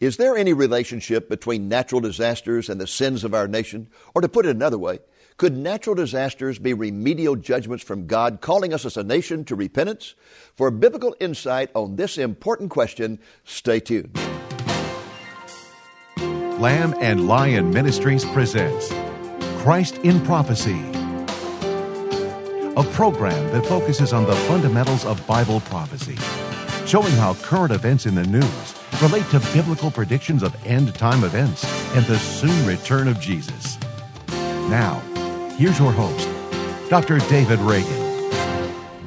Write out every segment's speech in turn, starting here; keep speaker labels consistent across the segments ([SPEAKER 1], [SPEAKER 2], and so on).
[SPEAKER 1] Is there any relationship between natural disasters and the sins of our nation? Or to put it another way, could natural disasters be remedial judgments from God calling us as a nation to repentance? For biblical insight on this important question, stay tuned.
[SPEAKER 2] Lamb and Lion Ministries presents Christ in Prophecy, a program that focuses on the fundamentals of Bible prophecy, showing how current events in the news relate to biblical predictions of end time events and the soon return of Jesus. Now, here's your host, Dr. David Reagan.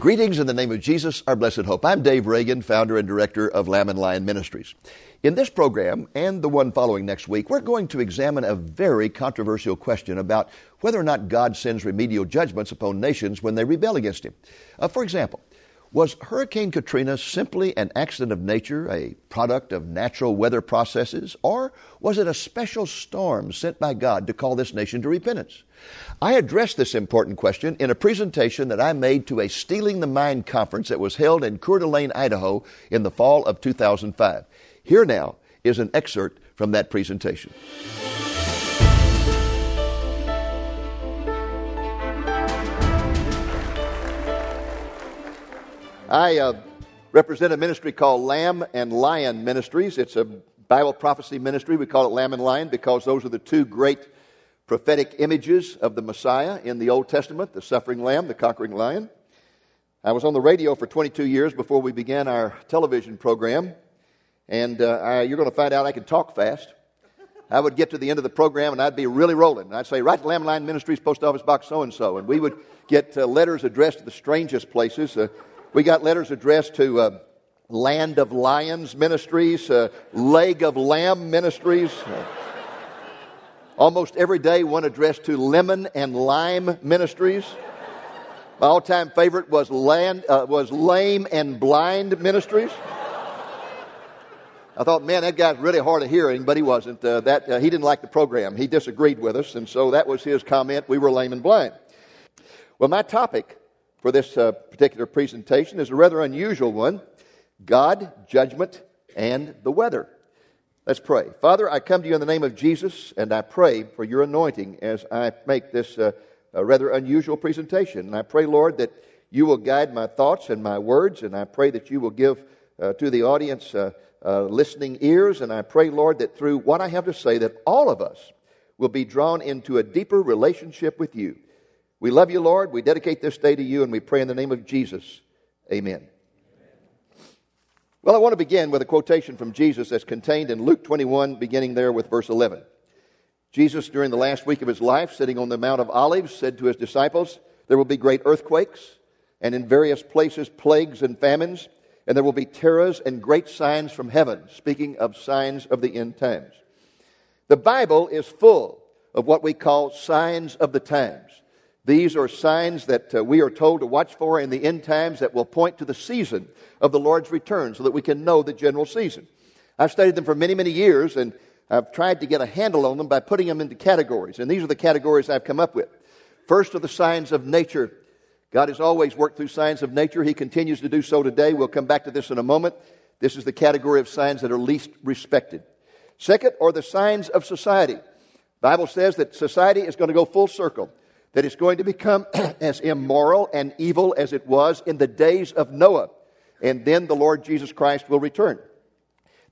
[SPEAKER 1] Greetings in the name of Jesus, our blessed hope. I'm Dave Reagan, founder and director of Lamb and Lion Ministries. In this program and the one following next week, we're going to examine a very controversial question about whether or not God sends remedial judgments upon nations when they rebel against Him. Uh, for example, was Hurricane Katrina simply an accident of nature, a product of natural weather processes, or was it a special storm sent by God to call this nation to repentance? I addressed this important question in a presentation that I made to a Steeling the Mind conference that was held in Coeur d'Alene, Idaho in the fall of 2005. Here now is an excerpt from that presentation. I uh, represent a ministry called Lamb and Lion Ministries. It's a Bible prophecy ministry. We call it Lamb and Lion because those are the two great prophetic images of the Messiah in the Old Testament the suffering lamb, the conquering lion. I was on the radio for 22 years before we began our television program, and uh, I, you're going to find out I can talk fast. I would get to the end of the program and I'd be really rolling. I'd say, Write to Lamb and Lion Ministries, Post Office Box so and so. And we would get uh, letters addressed to the strangest places. Uh, we got letters addressed to uh, Land of Lions Ministries, uh, Leg of Lamb Ministries. Almost every day, one addressed to Lemon and Lime Ministries. My all-time favorite was land uh, was Lame and Blind Ministries. I thought, man, that guy's really hard of hearing, but he wasn't. Uh, that uh, he didn't like the program. He disagreed with us, and so that was his comment. We were lame and blind. Well, my topic for this uh, particular presentation is a rather unusual one God, judgment, and the weather. Let's pray. Father, I come to you in the name of Jesus, and I pray for your anointing as I make this uh, rather unusual presentation. And I pray, Lord, that you will guide my thoughts and my words, and I pray that you will give uh, to the audience uh, uh, listening ears. And I pray, Lord, that through what I have to say, that all of us will be drawn into a deeper relationship with you. We love you, Lord. We dedicate this day to you, and we pray in the name of Jesus. Amen. Well, I want to begin with a quotation from Jesus that's contained in Luke 21, beginning there with verse 11. Jesus, during the last week of his life, sitting on the Mount of Olives, said to his disciples, There will be great earthquakes, and in various places plagues and famines, and there will be terrors and great signs from heaven, speaking of signs of the end times. The Bible is full of what we call signs of the times. These are signs that uh, we are told to watch for in the end times that will point to the season of the Lord's return so that we can know the general season. I've studied them for many, many years and I've tried to get a handle on them by putting them into categories. And these are the categories I've come up with. First are the signs of nature. God has always worked through signs of nature. He continues to do so today. We'll come back to this in a moment. This is the category of signs that are least respected. Second are the signs of society. The Bible says that society is going to go full circle that it's going to become as immoral and evil as it was in the days of Noah. And then the Lord Jesus Christ will return.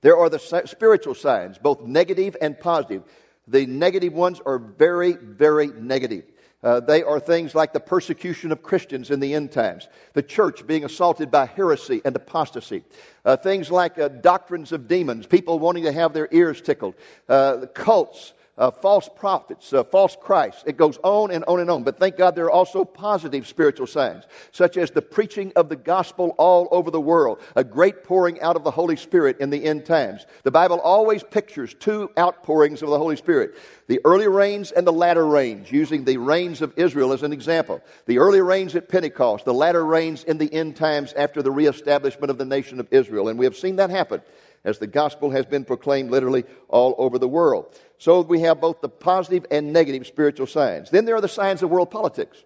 [SPEAKER 1] There are the spiritual signs, both negative and positive. The negative ones are very, very negative. Uh, they are things like the persecution of Christians in the end times, the church being assaulted by heresy and apostasy, uh, things like uh, doctrines of demons, people wanting to have their ears tickled, uh, cults, uh, false prophets, uh, false Christ. It goes on and on and on. But thank God there are also positive spiritual signs, such as the preaching of the gospel all over the world, a great pouring out of the Holy Spirit in the end times. The Bible always pictures two outpourings of the Holy Spirit the early rains and the latter rains, using the rains of Israel as an example. The early rains at Pentecost, the latter rains in the end times after the reestablishment of the nation of Israel. And we have seen that happen as the gospel has been proclaimed literally all over the world. So we have both the positive and negative spiritual signs. Then there are the signs of world politics.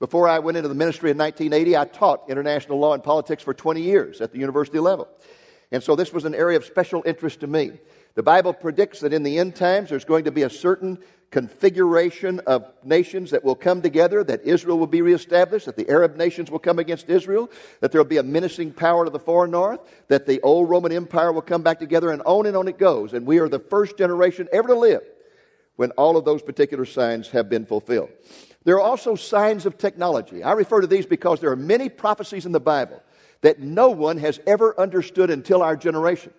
[SPEAKER 1] Before I went into the ministry in 1980, I taught international law and politics for 20 years at the university level. And so this was an area of special interest to me. The Bible predicts that in the end times there's going to be a certain configuration of nations that will come together, that Israel will be reestablished, that the Arab nations will come against Israel, that there will be a menacing power to the far north, that the old Roman Empire will come back together, and on and on it goes. And we are the first generation ever to live when all of those particular signs have been fulfilled. There are also signs of technology. I refer to these because there are many prophecies in the Bible that no one has ever understood until our generation.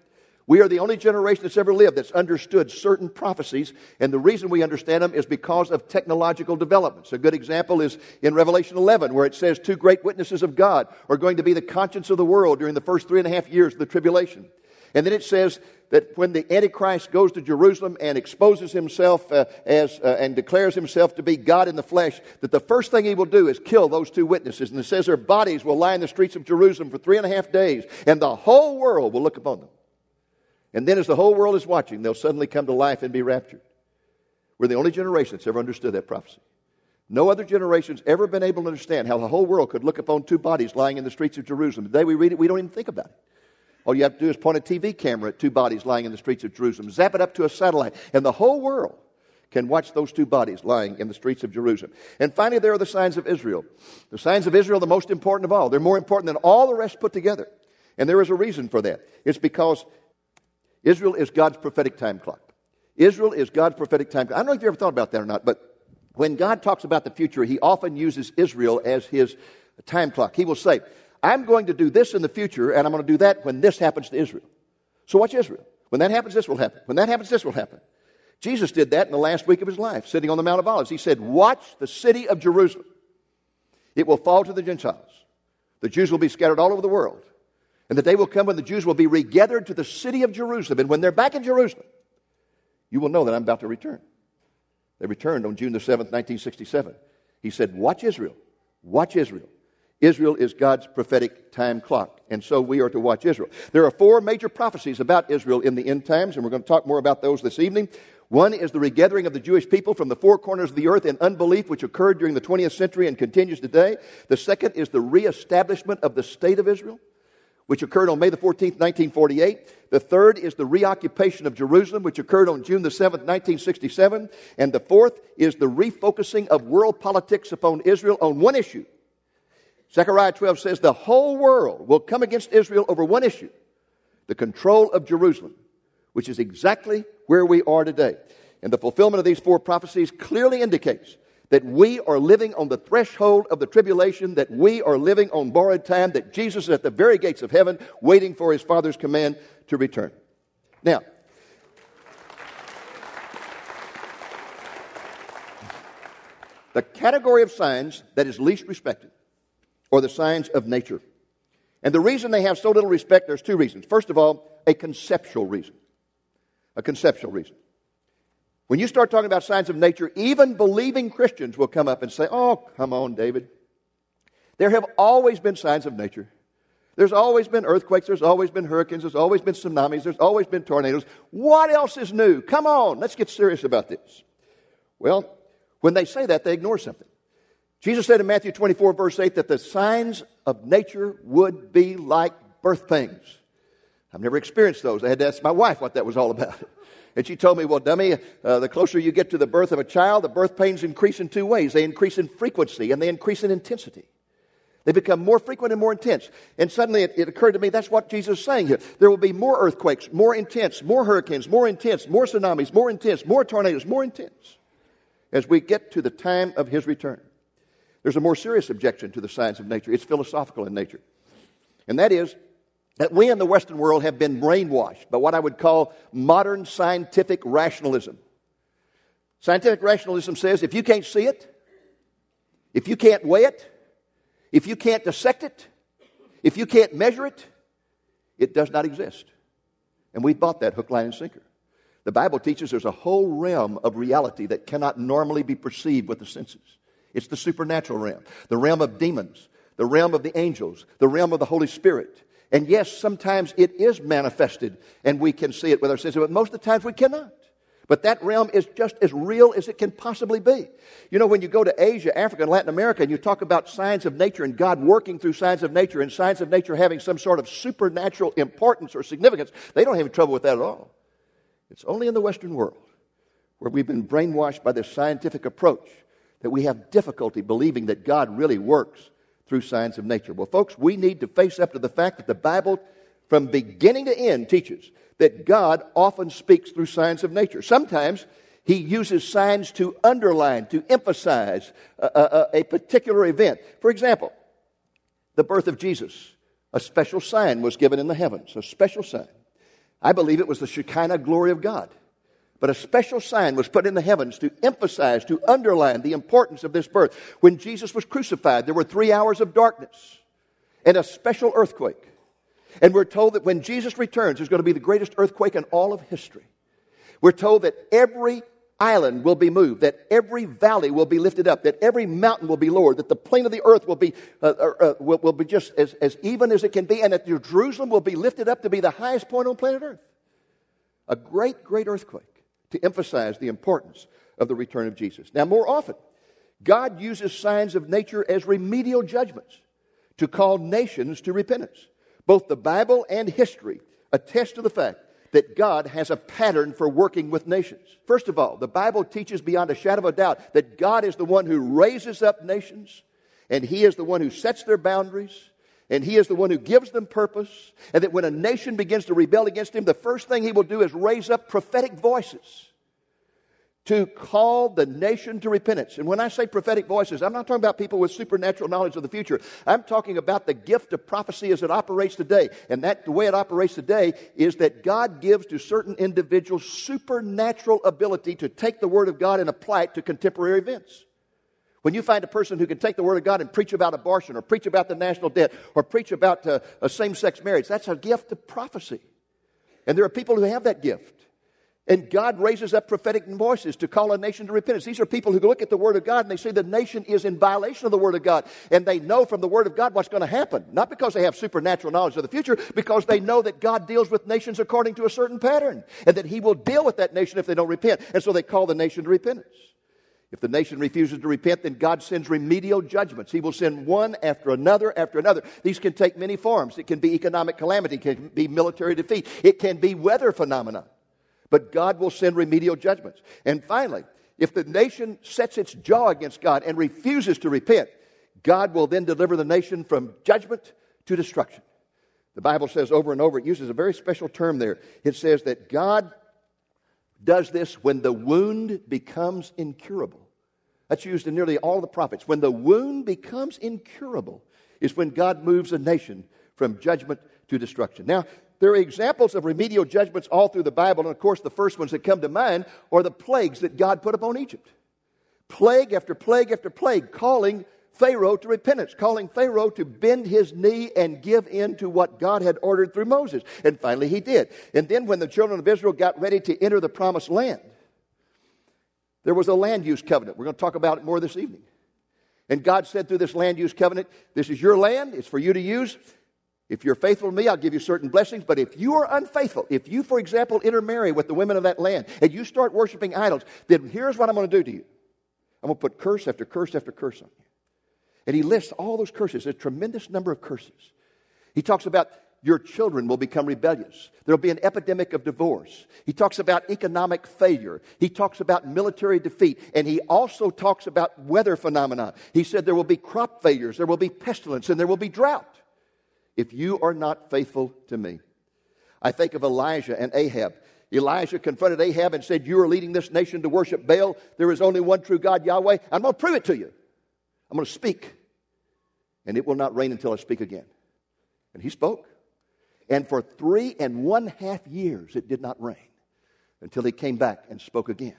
[SPEAKER 1] We are the only generation that's ever lived that's understood certain prophecies, and the reason we understand them is because of technological developments. A good example is in Revelation 11, where it says two great witnesses of God are going to be the conscience of the world during the first three and a half years of the tribulation. And then it says that when the Antichrist goes to Jerusalem and exposes himself uh, as, uh, and declares himself to be God in the flesh, that the first thing he will do is kill those two witnesses. And it says their bodies will lie in the streets of Jerusalem for three and a half days, and the whole world will look upon them. And then, as the whole world is watching, they'll suddenly come to life and be raptured. We're the only generation that's ever understood that prophecy. No other generation's ever been able to understand how the whole world could look upon two bodies lying in the streets of Jerusalem. The day we read it, we don't even think about it. All you have to do is point a TV camera at two bodies lying in the streets of Jerusalem, zap it up to a satellite, and the whole world can watch those two bodies lying in the streets of Jerusalem. And finally, there are the signs of Israel. The signs of Israel, are the most important of all. They're more important than all the rest put together. And there is a reason for that. It's because Israel is God's prophetic time clock. Israel is God's prophetic time clock. I don't know if you ever thought about that or not, but when God talks about the future, he often uses Israel as his time clock. He will say, I'm going to do this in the future, and I'm going to do that when this happens to Israel. So watch Israel. When that happens, this will happen. When that happens, this will happen. Jesus did that in the last week of his life, sitting on the Mount of Olives. He said, Watch the city of Jerusalem. It will fall to the Gentiles. The Jews will be scattered all over the world. And the day will come when the Jews will be regathered to the city of Jerusalem. And when they're back in Jerusalem, you will know that I'm about to return. They returned on June the 7th, 1967. He said, Watch Israel. Watch Israel. Israel is God's prophetic time clock, and so we are to watch Israel. There are four major prophecies about Israel in the end times, and we're going to talk more about those this evening. One is the regathering of the Jewish people from the four corners of the earth in unbelief, which occurred during the 20th century and continues today. The second is the reestablishment of the state of Israel which occurred on May the 14th, 1948. The third is the reoccupation of Jerusalem, which occurred on June the 7th, 1967. And the fourth is the refocusing of world politics upon Israel on one issue. Zechariah 12 says the whole world will come against Israel over one issue the control of Jerusalem, which is exactly where we are today. And the fulfillment of these four prophecies clearly indicates that we are living on the threshold of the tribulation, that we are living on borrowed time, that Jesus is at the very gates of heaven waiting for his Father's command to return. Now, the category of signs that is least respected are the signs of nature. And the reason they have so little respect, there's two reasons. First of all, a conceptual reason. A conceptual reason. When you start talking about signs of nature, even believing Christians will come up and say, Oh, come on, David. There have always been signs of nature. There's always been earthquakes, there's always been hurricanes, there's always been tsunamis, there's always been tornadoes. What else is new? Come on, let's get serious about this. Well, when they say that, they ignore something. Jesus said in Matthew 24, verse 8, that the signs of nature would be like birth pains. I've never experienced those. I had to ask my wife what that was all about. And she told me, well, dummy, uh, the closer you get to the birth of a child, the birth pains increase in two ways. They increase in frequency and they increase in intensity. They become more frequent and more intense. And suddenly it, it, occurred to me that's what Jesus is saying here. There will be more earthquakes, more intense, more hurricanes, more intense, more tsunamis, more intense, more tornadoes, more intense as we get to the time of his return. There's a more serious objection to the science of nature. It's philosophical in nature. And that is that we in the Western world have been brainwashed by what I would call modern scientific rationalism. Scientific rationalism says if you can't see it, if you can't weigh it, if you can't dissect it, if you can't measure it, it does not exist. And we've bought that hook, line, and sinker. The Bible teaches there's a whole realm of reality that cannot normally be perceived with the senses. It's the supernatural realm, the realm of demons, the realm of the angels, the realm of the Holy Spirit. And yes, sometimes it is manifested and we can see it with our senses, but most of the times we cannot. But that realm is just as real as it can possibly be. You know, when you go to Asia, Africa, and Latin America, and you talk about signs of nature and God working through signs of nature and signs of nature having some sort of supernatural importance or significance, they don't have any trouble with that at all. It's only in the Western world where we've been brainwashed by this scientific approach that we have difficulty believing that God really works through signs of nature. Well, folks, we need to face up to the fact that the Bible, from beginning to end, teaches that God often speaks through signs of nature. Sometimes he uses signs to underline, to emphasize a, a, a, particular event. For example, the birth of Jesus. A special sign was given in the heavens, a special sign. I believe it was the Shekinah glory of God. But a special sign was put in the heavens to emphasize, to underline the importance of this birth. When Jesus was crucified, there were three hours of darkness and a special earthquake. And we're told that when Jesus returns, there's going to be the greatest earthquake in all of history. We're told that every island will be moved, that every valley will be lifted up, that every mountain will be lowered, that the plane of the earth will be, uh, uh, uh, will, will, be just as, as even as it can be, and that Jerusalem will be lifted up to be the highest point on planet earth. A great, great earthquake to emphasize the importance of the return of Jesus. Now, more often, God uses signs of nature as remedial judgments to call nations to repentance. Both the Bible and history attest to the fact that God has a pattern for working with nations. First of all, the Bible teaches beyond a shadow of a doubt that God is the one who raises up nations, and He is the one who sets their boundaries, and He is the one who gives them purpose, and that when a nation begins to rebel against Him, the first thing He will do is raise up prophetic voices to call the nation to repentance. And when I say prophetic voices, I'm not talking about people with supernatural knowledge of the future. I'm talking about the gift of prophecy as it operates today. And that the way it operates today is that God gives to certain individuals supernatural ability to take the word of God and apply it to contemporary events. When you find a person who can take the Word of God and preach about abortion or preach about the national debt or preach about uh, same sex marriage, that's a gift of prophecy. And there are people who have that gift. And God raises up prophetic voices to call a nation to repentance. These are people who look at the Word of God and they say the nation is in violation of the Word of God. And they know from the Word of God what's going to happen. Not because they have supernatural knowledge of the future, because they know that God deals with nations according to a certain pattern. And that He will deal with that nation if they don't repent. And so they call the nation to repentance. If the nation refuses to repent, then God sends remedial judgments. He will send one after another after another. These can take many forms. It can be economic calamity, it can be military defeat, it can be weather phenomena. But God will send remedial judgments. And finally, if the nation sets its jaw against God and refuses to repent, God will then deliver the nation from judgment to destruction. The Bible says over and over, it uses a very special term there. It says that God does this when the wound becomes incurable. That's used in nearly all the prophets. When the wound becomes incurable is when God moves a nation from judgment to destruction. Now, there are examples of remedial judgments all through the Bible, and of course, the first ones that come to mind are the plagues that God put upon Egypt. Plague after plague after plague, calling Pharaoh to repentance, calling Pharaoh to bend his knee and give in to what God had ordered through Moses. And finally, he did. And then, when the children of Israel got ready to enter the promised land, there was a land use covenant. We're going to talk about it more this evening. And God said through this land use covenant, This is your land, it's for you to use. If you're faithful to me, I'll give you certain blessings. But if you are unfaithful, if you, for example, intermarry with the women of that land and you start worshiping idols, then here's what I'm going to do to you I'm going to put curse after curse after curse on you. And he lists all those curses, a tremendous number of curses. He talks about your children will become rebellious. There'll be an epidemic of divorce. He talks about economic failure. He talks about military defeat. And he also talks about weather phenomena. He said there will be crop failures, there will be pestilence, and there will be drought if you are not faithful to me. I think of Elijah and Ahab. Elijah confronted Ahab and said, You are leading this nation to worship Baal. There is only one true God, Yahweh. I'm going to prove it to you. I'm going to speak, and it will not rain until I speak again. And he spoke. And for three and one half years, it did not rain until he came back and spoke again.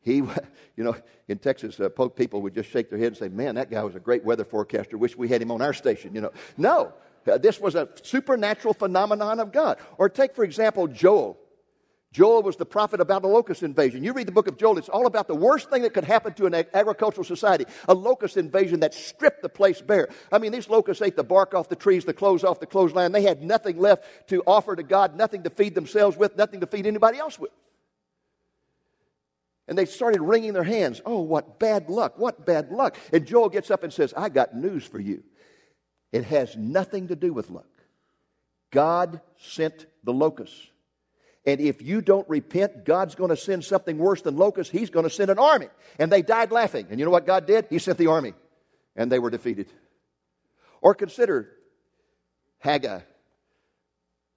[SPEAKER 1] He, you know, in Texas, uh, people would just shake their head and say, Man, that guy was a great weather forecaster. Wish we had him on our station, you know. No, uh, this was a supernatural phenomenon of God. Or take, for example, Joel. Joel was the prophet about a locust invasion. You read the book of Joel, it's all about the worst thing that could happen to an agricultural society a locust invasion that stripped the place bare. I mean, these locusts ate the bark off the trees, the clothes off the clothesline. They had nothing left to offer to God, nothing to feed themselves with, nothing to feed anybody else with. And they started wringing their hands. Oh, what bad luck! What bad luck! And Joel gets up and says, I got news for you. It has nothing to do with luck. God sent the locusts. And if you don't repent, God's going to send something worse than locusts. He's going to send an army. And they died laughing. And you know what God did? He sent the army. And they were defeated. Or consider Haggai.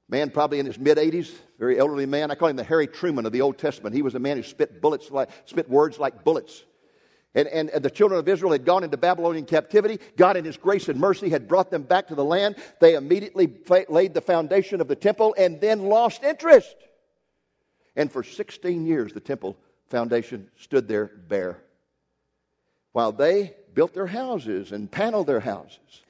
[SPEAKER 1] Man, probably in his mid 80s, very elderly man. I call him the Harry Truman of the Old Testament. He was a man who spit bullets like, spit words like bullets. And, and, and, the children of Israel had gone into Babylonian captivity. God, in His grace and mercy, had brought them back to the land. They immediately laid the foundation of the temple and then lost interest. And for 16 years, the temple foundation stood there bare. While they built their houses and paneled their houses.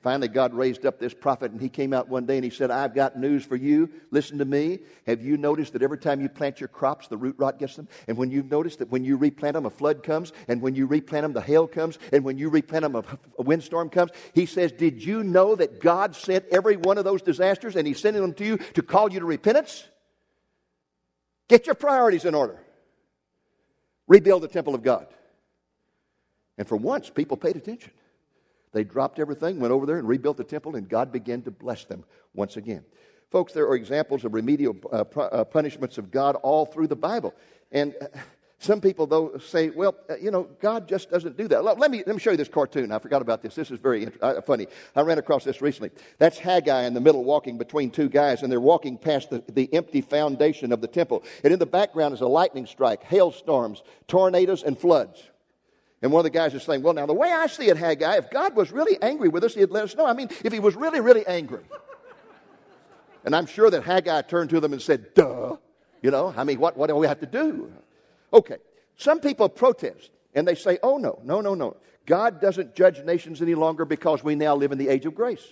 [SPEAKER 1] Finally, God raised up this prophet, and he came out one day and he said, I've got news for you. Listen to me. Have you noticed that every time you plant your crops, the root rot gets them? And when you've noticed that when you replant them, a flood comes, and when you replant them, the hail comes, and when you replant them, a, windstorm comes? He says, Did you know that God sent every one of those disasters and he's sending them to you to call you to repentance? Get your priorities in order. Rebuild the temple of God. And for once, people paid attention. They dropped everything, went over there and rebuilt the temple, and God began to bless them once again. Folks, there are examples of remedial uh, uh, punishments of God all through the Bible. And uh, some people, though, say, well, uh, you know, God just doesn't do that. Let me, let me show you this cartoon. I forgot about this. This is very uh, funny. I ran across this recently. That's Haggai in the middle walking between two guys, and they're walking past the, the empty foundation of the temple. And in the background is a lightning strike, hailstorms, tornadoes, and floods. And one of the guys is saying, Well, now, the way I see it, Haggai, if God was really angry with us, he'd let us know. I mean, if he was really, really angry. and I'm sure that Haggai turned to them and said, Duh. You know, I mean, what, what do we have to do? Okay. Some people protest and they say, Oh, no, no, no, no. God doesn't judge nations any longer because we now live in the age of grace.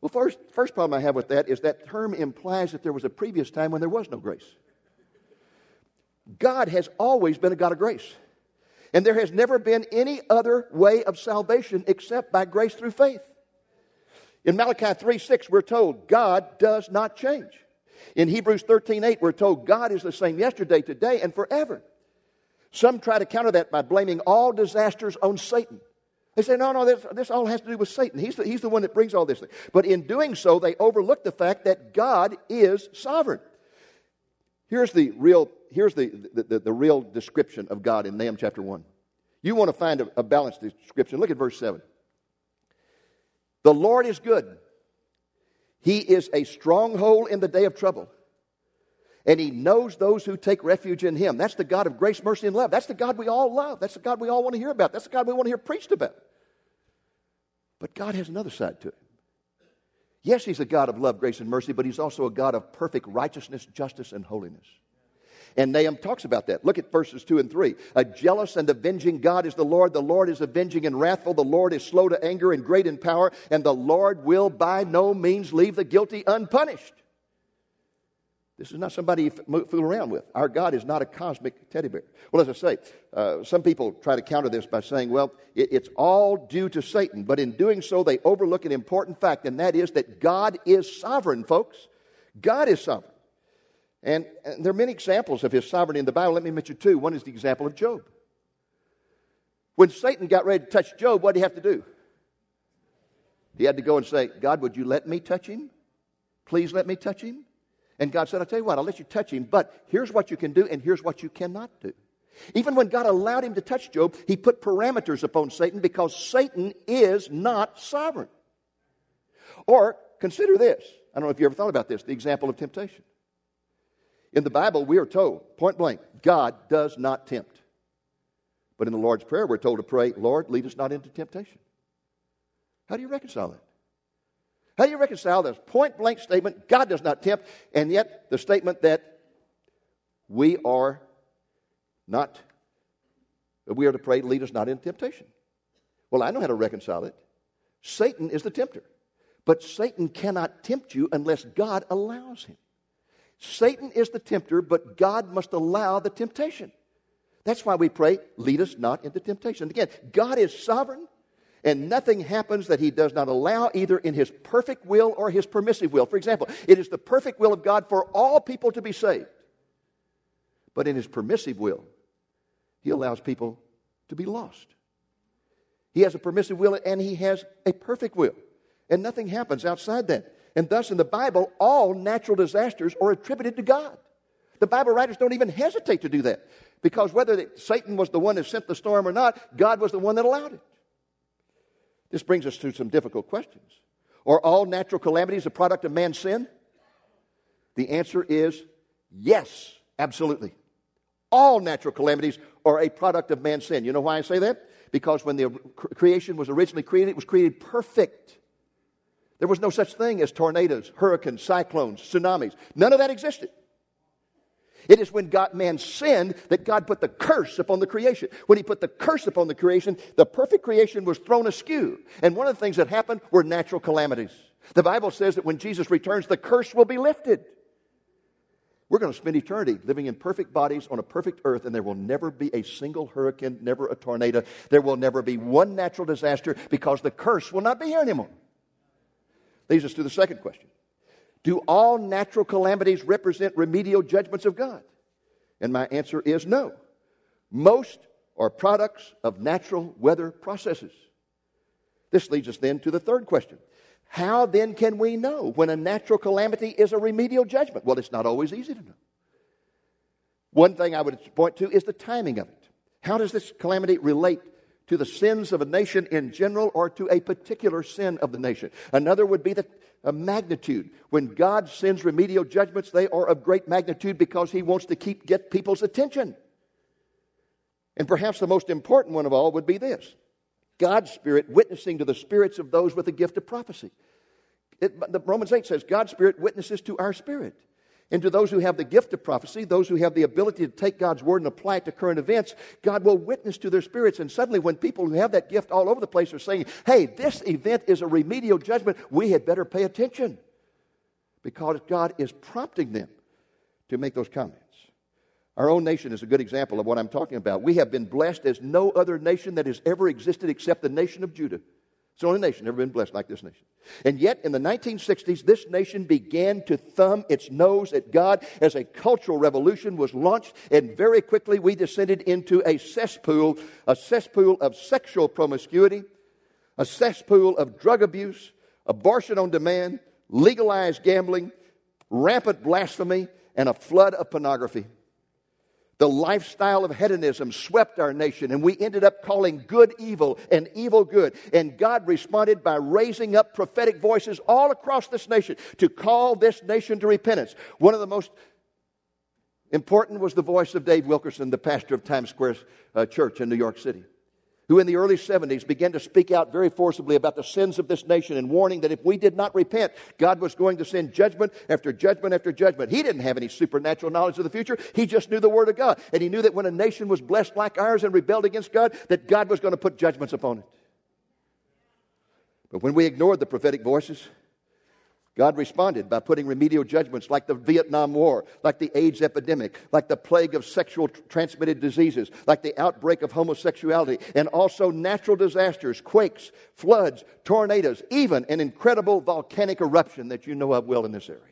[SPEAKER 1] Well, first, first problem I have with that is that term implies that there was a previous time when there was no grace. God has always been a God of grace. And there has never been any other way of salvation except by grace through faith. In Malachi 3 6, we're told God does not change. In Hebrews 13 8, we're told God is the same yesterday, today, and forever. Some try to counter that by blaming all disasters on Satan. They say, no, no, this, this all has to do with Satan. He's the, he's the one that brings all this. Thing. But in doing so, they overlook the fact that God is sovereign. Here's the real, here's the, the, the, the real description of God in Nahum chapter 1. You want to find a, a balanced description. Look at verse 7. The Lord is good. He is a stronghold in the day of trouble. And he knows those who take refuge in him. That's the God of grace, mercy, and love. That's the God we all love. That's the God we all want to hear about. That's the God we want to hear preached about. But God has another side to it. Yes, He's a God of love, grace, and mercy, but He's also a God of perfect righteousness, justice, and holiness. And Nahum talks about that. Look at verses 2 and 3. A jealous and avenging God is the Lord. The Lord is avenging and wrathful. The Lord is slow to anger and great in power. And the Lord will by no means leave the guilty unpunished. This is not somebody you fool around with. Our God is not a cosmic teddy bear. Well, as I say, uh, some people try to counter this by saying, well, it, it's all due to Satan. But in doing so, they overlook an important fact, and that is that God is sovereign, folks. God is sovereign. And, and there are many examples of his sovereignty in the Bible. Let me mention two. One is the example of Job. When Satan got ready to touch Job, what did he have to do? He had to go and say, God, would you let me touch him? Please let me touch him. And God said, I'll tell you what, I'll let you touch him, but here's what you can do and here's what you cannot do. Even when God allowed him to touch Job, he put parameters upon Satan because Satan is not sovereign. Or consider this. I don't know if you ever thought about this the example of temptation. In the Bible, we are told, point blank, God does not tempt. But in the Lord's Prayer, we're told to pray, Lord, lead us not into temptation. How do you reconcile that? How do you reconcile this point blank statement, God does not tempt, and yet the statement that we are not, we are to pray, lead us not into temptation? Well, I know how to reconcile it. Satan is the tempter, but Satan cannot tempt you unless God allows him. Satan is the tempter, but God must allow the temptation. That's why we pray, lead us not into temptation. Again, God is sovereign. And nothing happens that he does not allow either in his perfect will or his permissive will. For example, it is the perfect will of God for all people to be saved. But in his permissive will, he allows people to be lost. He has a permissive will and he has a perfect will. And nothing happens outside that. And thus, in the Bible, all natural disasters are attributed to God. The Bible writers don't even hesitate to do that because whether Satan was the one that sent the storm or not, God was the one that allowed it. This brings us to some difficult questions. Are all natural calamities a product of man's sin? The answer is yes, absolutely. All natural calamities are a product of man's sin. You know why I say that? Because when the creation was originally created, it was created perfect. There was no such thing as tornadoes, hurricanes, cyclones, tsunamis. None of that existed. It is when God, man sinned that God put the curse upon the creation. When he put the curse upon the creation, the perfect creation was thrown askew. And one of the things that happened were natural calamities. The Bible says that when Jesus returns, the curse will be lifted. We're going to spend eternity living in perfect bodies on a perfect earth, and there will never be a single hurricane, never a tornado. There will never be one natural disaster because the curse will not be here anymore. Leads us to the second question Do all natural calamities represent remedial judgments of God? And my answer is no. Most are products of natural weather processes. This leads us then to the third question how then can we know when a natural calamity is a remedial judgment? Well, it's not always easy to know. One thing I would point to is the timing of it. How does this calamity relate to the sins of a nation in general or to a particular sin of the nation? Another would be the magnitude. When God sends remedial judgments, they are of great magnitude because He wants to keep get people's attention. And perhaps the most important one of all would be this God's Spirit witnessing to the spirits of those with the gift of prophecy. It, the Romans 8 says God's Spirit witnesses to our spirit. And to those who have the gift of prophecy, those who have the ability to take God's word and apply it to current events, God will witness to their spirits. And suddenly, when people who have that gift all over the place are saying, hey, this event is a remedial judgment, we had better pay attention because God is prompting them to make those comments. Our own nation is a good example of what I'm talking about. We have been blessed as no other nation that has ever existed except the nation of Judah. It's the only nation ever been blessed like this nation. And yet, in the 1960s, this nation began to thumb its nose at God as a cultural revolution was launched, and very quickly we descended into a cesspool, a cesspool of sexual promiscuity, a cesspool of drug abuse, abortion on demand, legalized gambling, rampant blasphemy, and a flood of pornography. The lifestyle of hedonism swept our nation, and we ended up calling good evil and evil good. And God responded by raising up prophetic voices all across this nation to call this nation to repentance. One of the most important was the voice of Dave Wilkerson, the pastor of Times Square uh, Church in New York City who in the early 70s began to speak out very forcibly about the sins of this nation and warning that if we did not repent, God was going to send judgment after judgment after judgment. He didn't have any supernatural knowledge of the future. He just knew the Word of God. And he knew that when a nation was blessed like ours and rebelled against God, that God was going to put judgments upon it. But when we ignored the prophetic voices, God responded by putting remedial judgments like the Vietnam War, like the AIDS epidemic, like the plague of sexual transmitted diseases, like the outbreak of homosexuality, and also natural disasters, quakes, floods, tornadoes, even an incredible volcanic eruption that you know of well in this area.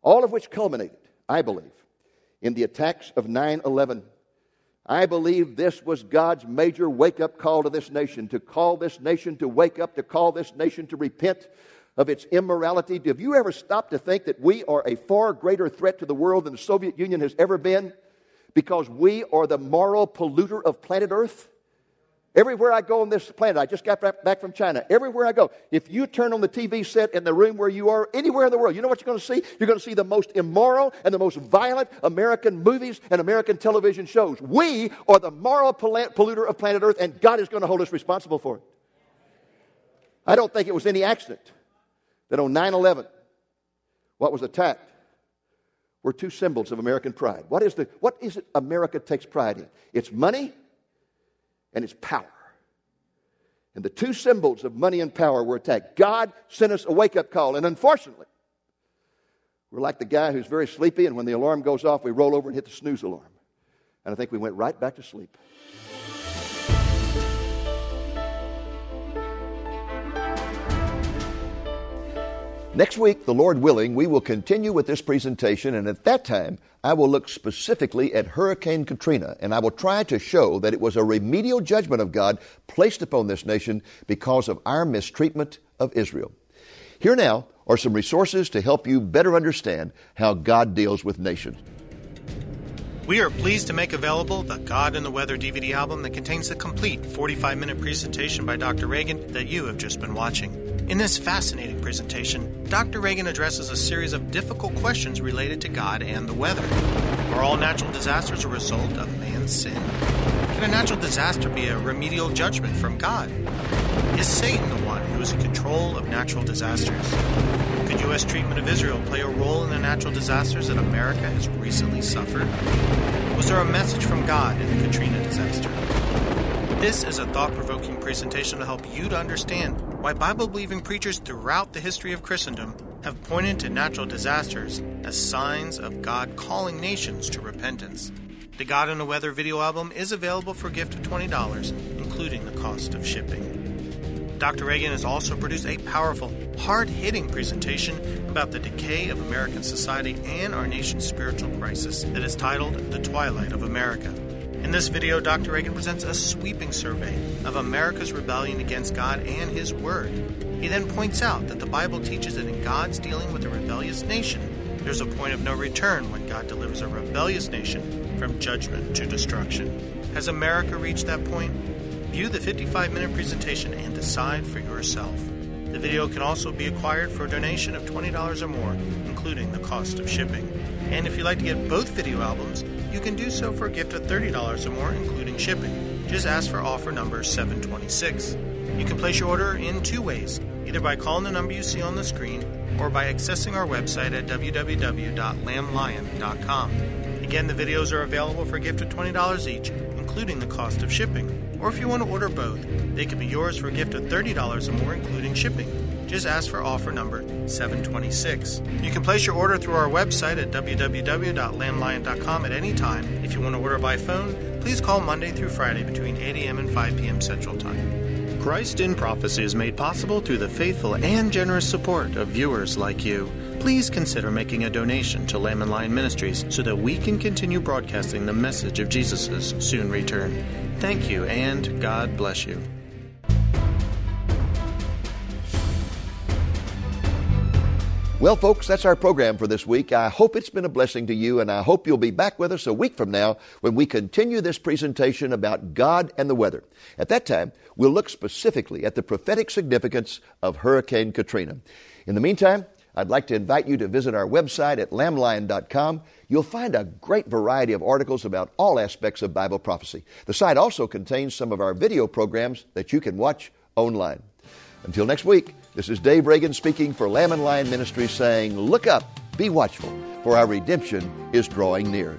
[SPEAKER 1] All of which culminated, I believe, in the attacks of 9 11. I believe this was God's major wake up call to this nation to call this nation to wake up, to call this nation to repent of its immorality. Have you ever stopped to think that we are a far greater threat to the world than the Soviet Union has ever been? Because we are the moral polluter of planet Earth? Everywhere I go on this planet, I just got back from China. Everywhere I go, if you turn on the TV set in the room where you are, anywhere in the world, you know what you're going to see? You're going to see the most immoral and the most violent American movies and American television shows. We are the moral polluter of planet Earth, and God is going to hold us responsible for it. I don't think it was any accident that on 9 11, what was attacked were two symbols of American pride. What is, the, what is it America takes pride in? It's money and it's power. And the two symbols of money and power were attacked. God sent us a wake up call, and unfortunately, we're like the guy who's very sleepy, and when the alarm goes off, we roll over and hit the snooze alarm. And I think we went right back to sleep. Next week, the Lord willing, we will continue with this presentation, and at that time, I will look specifically at Hurricane Katrina, and I will try to show that it was a remedial judgment of God placed upon this nation because of our mistreatment of Israel. Here now are some resources to help you better understand how God deals with nations.
[SPEAKER 3] We are pleased to make available the God and the Weather DVD album that contains the complete 45 minute presentation by Dr. Reagan that you have just been watching. In this fascinating presentation, Dr. Reagan addresses a series of difficult questions related to God and the weather. Are all natural disasters a result of man's sin? Can a natural disaster be a remedial judgment from God? Is Satan the one who is in control of natural disasters? Could U.S. treatment of Israel play a role in the natural disasters that America has recently suffered? Was there a message from God in the Katrina disaster? This is a thought provoking presentation to help you to understand why Bible believing preachers throughout the history of Christendom have pointed to natural disasters as signs of God calling nations to repentance. The God in the Weather video album is available for a gift of $20, including the cost of shipping. Dr. Reagan has also produced a powerful, hard hitting presentation about the decay of American society and our nation's spiritual crisis that is titled The Twilight of America. In this video, Dr. Reagan presents a sweeping survey of America's rebellion against God and His Word. He then points out that the Bible teaches that in God's dealing with a rebellious nation, there's a point of no return when God delivers a rebellious nation from judgment to destruction. Has America reached that point? View the 55 minute presentation and decide for yourself. The video can also be acquired for a donation of $20 or more, including the cost of shipping. And if you'd like to get both video albums, you can do so for a gift of $30 or more, including shipping. Just ask for offer number 726. You can place your order in two ways either by calling the number you see on the screen or by accessing our website at www.lamblion.com. Again, the videos are available for a gift of $20 each, including the cost of shipping. Or if you want to order both, they can be yours for a gift of $30 or more, including shipping just ask for offer number 726. You can place your order through our website at www.lamblion.com at any time. If you want to order by phone, please call Monday through Friday between 8 a.m. and 5 p.m. Central Time. Christ in Prophecy is made possible through the faithful and generous support of viewers like you. Please consider making a donation to Lamb and Lion Ministries so that we can continue broadcasting the message of Jesus' soon return. Thank you, and God bless you.
[SPEAKER 1] Well, folks, that's our program for this week. I hope it's been a blessing to you, and I hope you'll be back with us a week from now when we continue this presentation about God and the weather. At that time, we'll look specifically at the prophetic significance of Hurricane Katrina. In the meantime, I'd like to invite you to visit our website at lamblion.com. You'll find a great variety of articles about all aspects of Bible prophecy. The site also contains some of our video programs that you can watch online. Until next week, this is Dave Reagan speaking for Lamb and Lion Ministries saying, Look up, be watchful, for our redemption is drawing near.